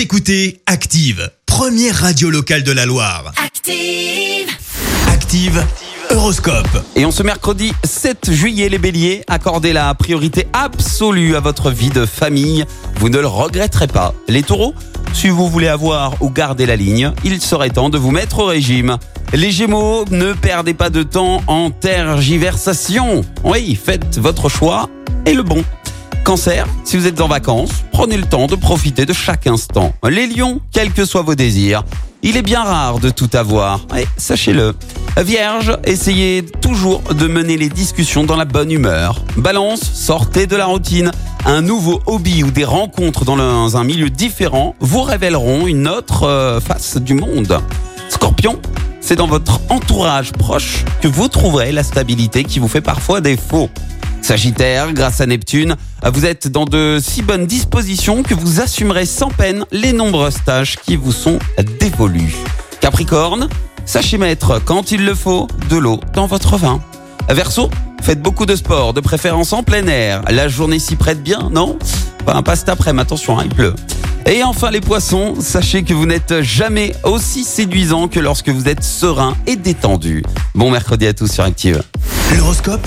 Vous écoutez Active, première radio locale de la Loire. Active. Active, Horoscope. Et en ce mercredi 7 juillet, les béliers, accordez la priorité absolue à votre vie de famille. Vous ne le regretterez pas. Les taureaux, si vous voulez avoir ou garder la ligne, il serait temps de vous mettre au régime. Les gémeaux, ne perdez pas de temps en tergiversation. Oui, faites votre choix et le bon. Cancer, si vous êtes en vacances, prenez le temps de profiter de chaque instant. Les lions, quels que soient vos désirs, il est bien rare de tout avoir, et sachez-le. Vierge, essayez toujours de mener les discussions dans la bonne humeur. Balance, sortez de la routine. Un nouveau hobby ou des rencontres dans un milieu différent vous révéleront une autre euh, face du monde. Scorpion, c'est dans votre entourage proche que vous trouverez la stabilité qui vous fait parfois défaut. Sagittaire, grâce à Neptune, vous êtes dans de si bonnes dispositions que vous assumerez sans peine les nombreuses tâches qui vous sont dévolues. Capricorne, sachez mettre, quand il le faut, de l'eau dans votre vin. Verseau, faites beaucoup de sport, de préférence en plein air. La journée s'y prête bien, non? Enfin, pas cet après-midi, attention, hein, il pleut. Et enfin les poissons, sachez que vous n'êtes jamais aussi séduisant que lorsque vous êtes serein et détendu. Bon mercredi à tous sur Active. L'horoscope?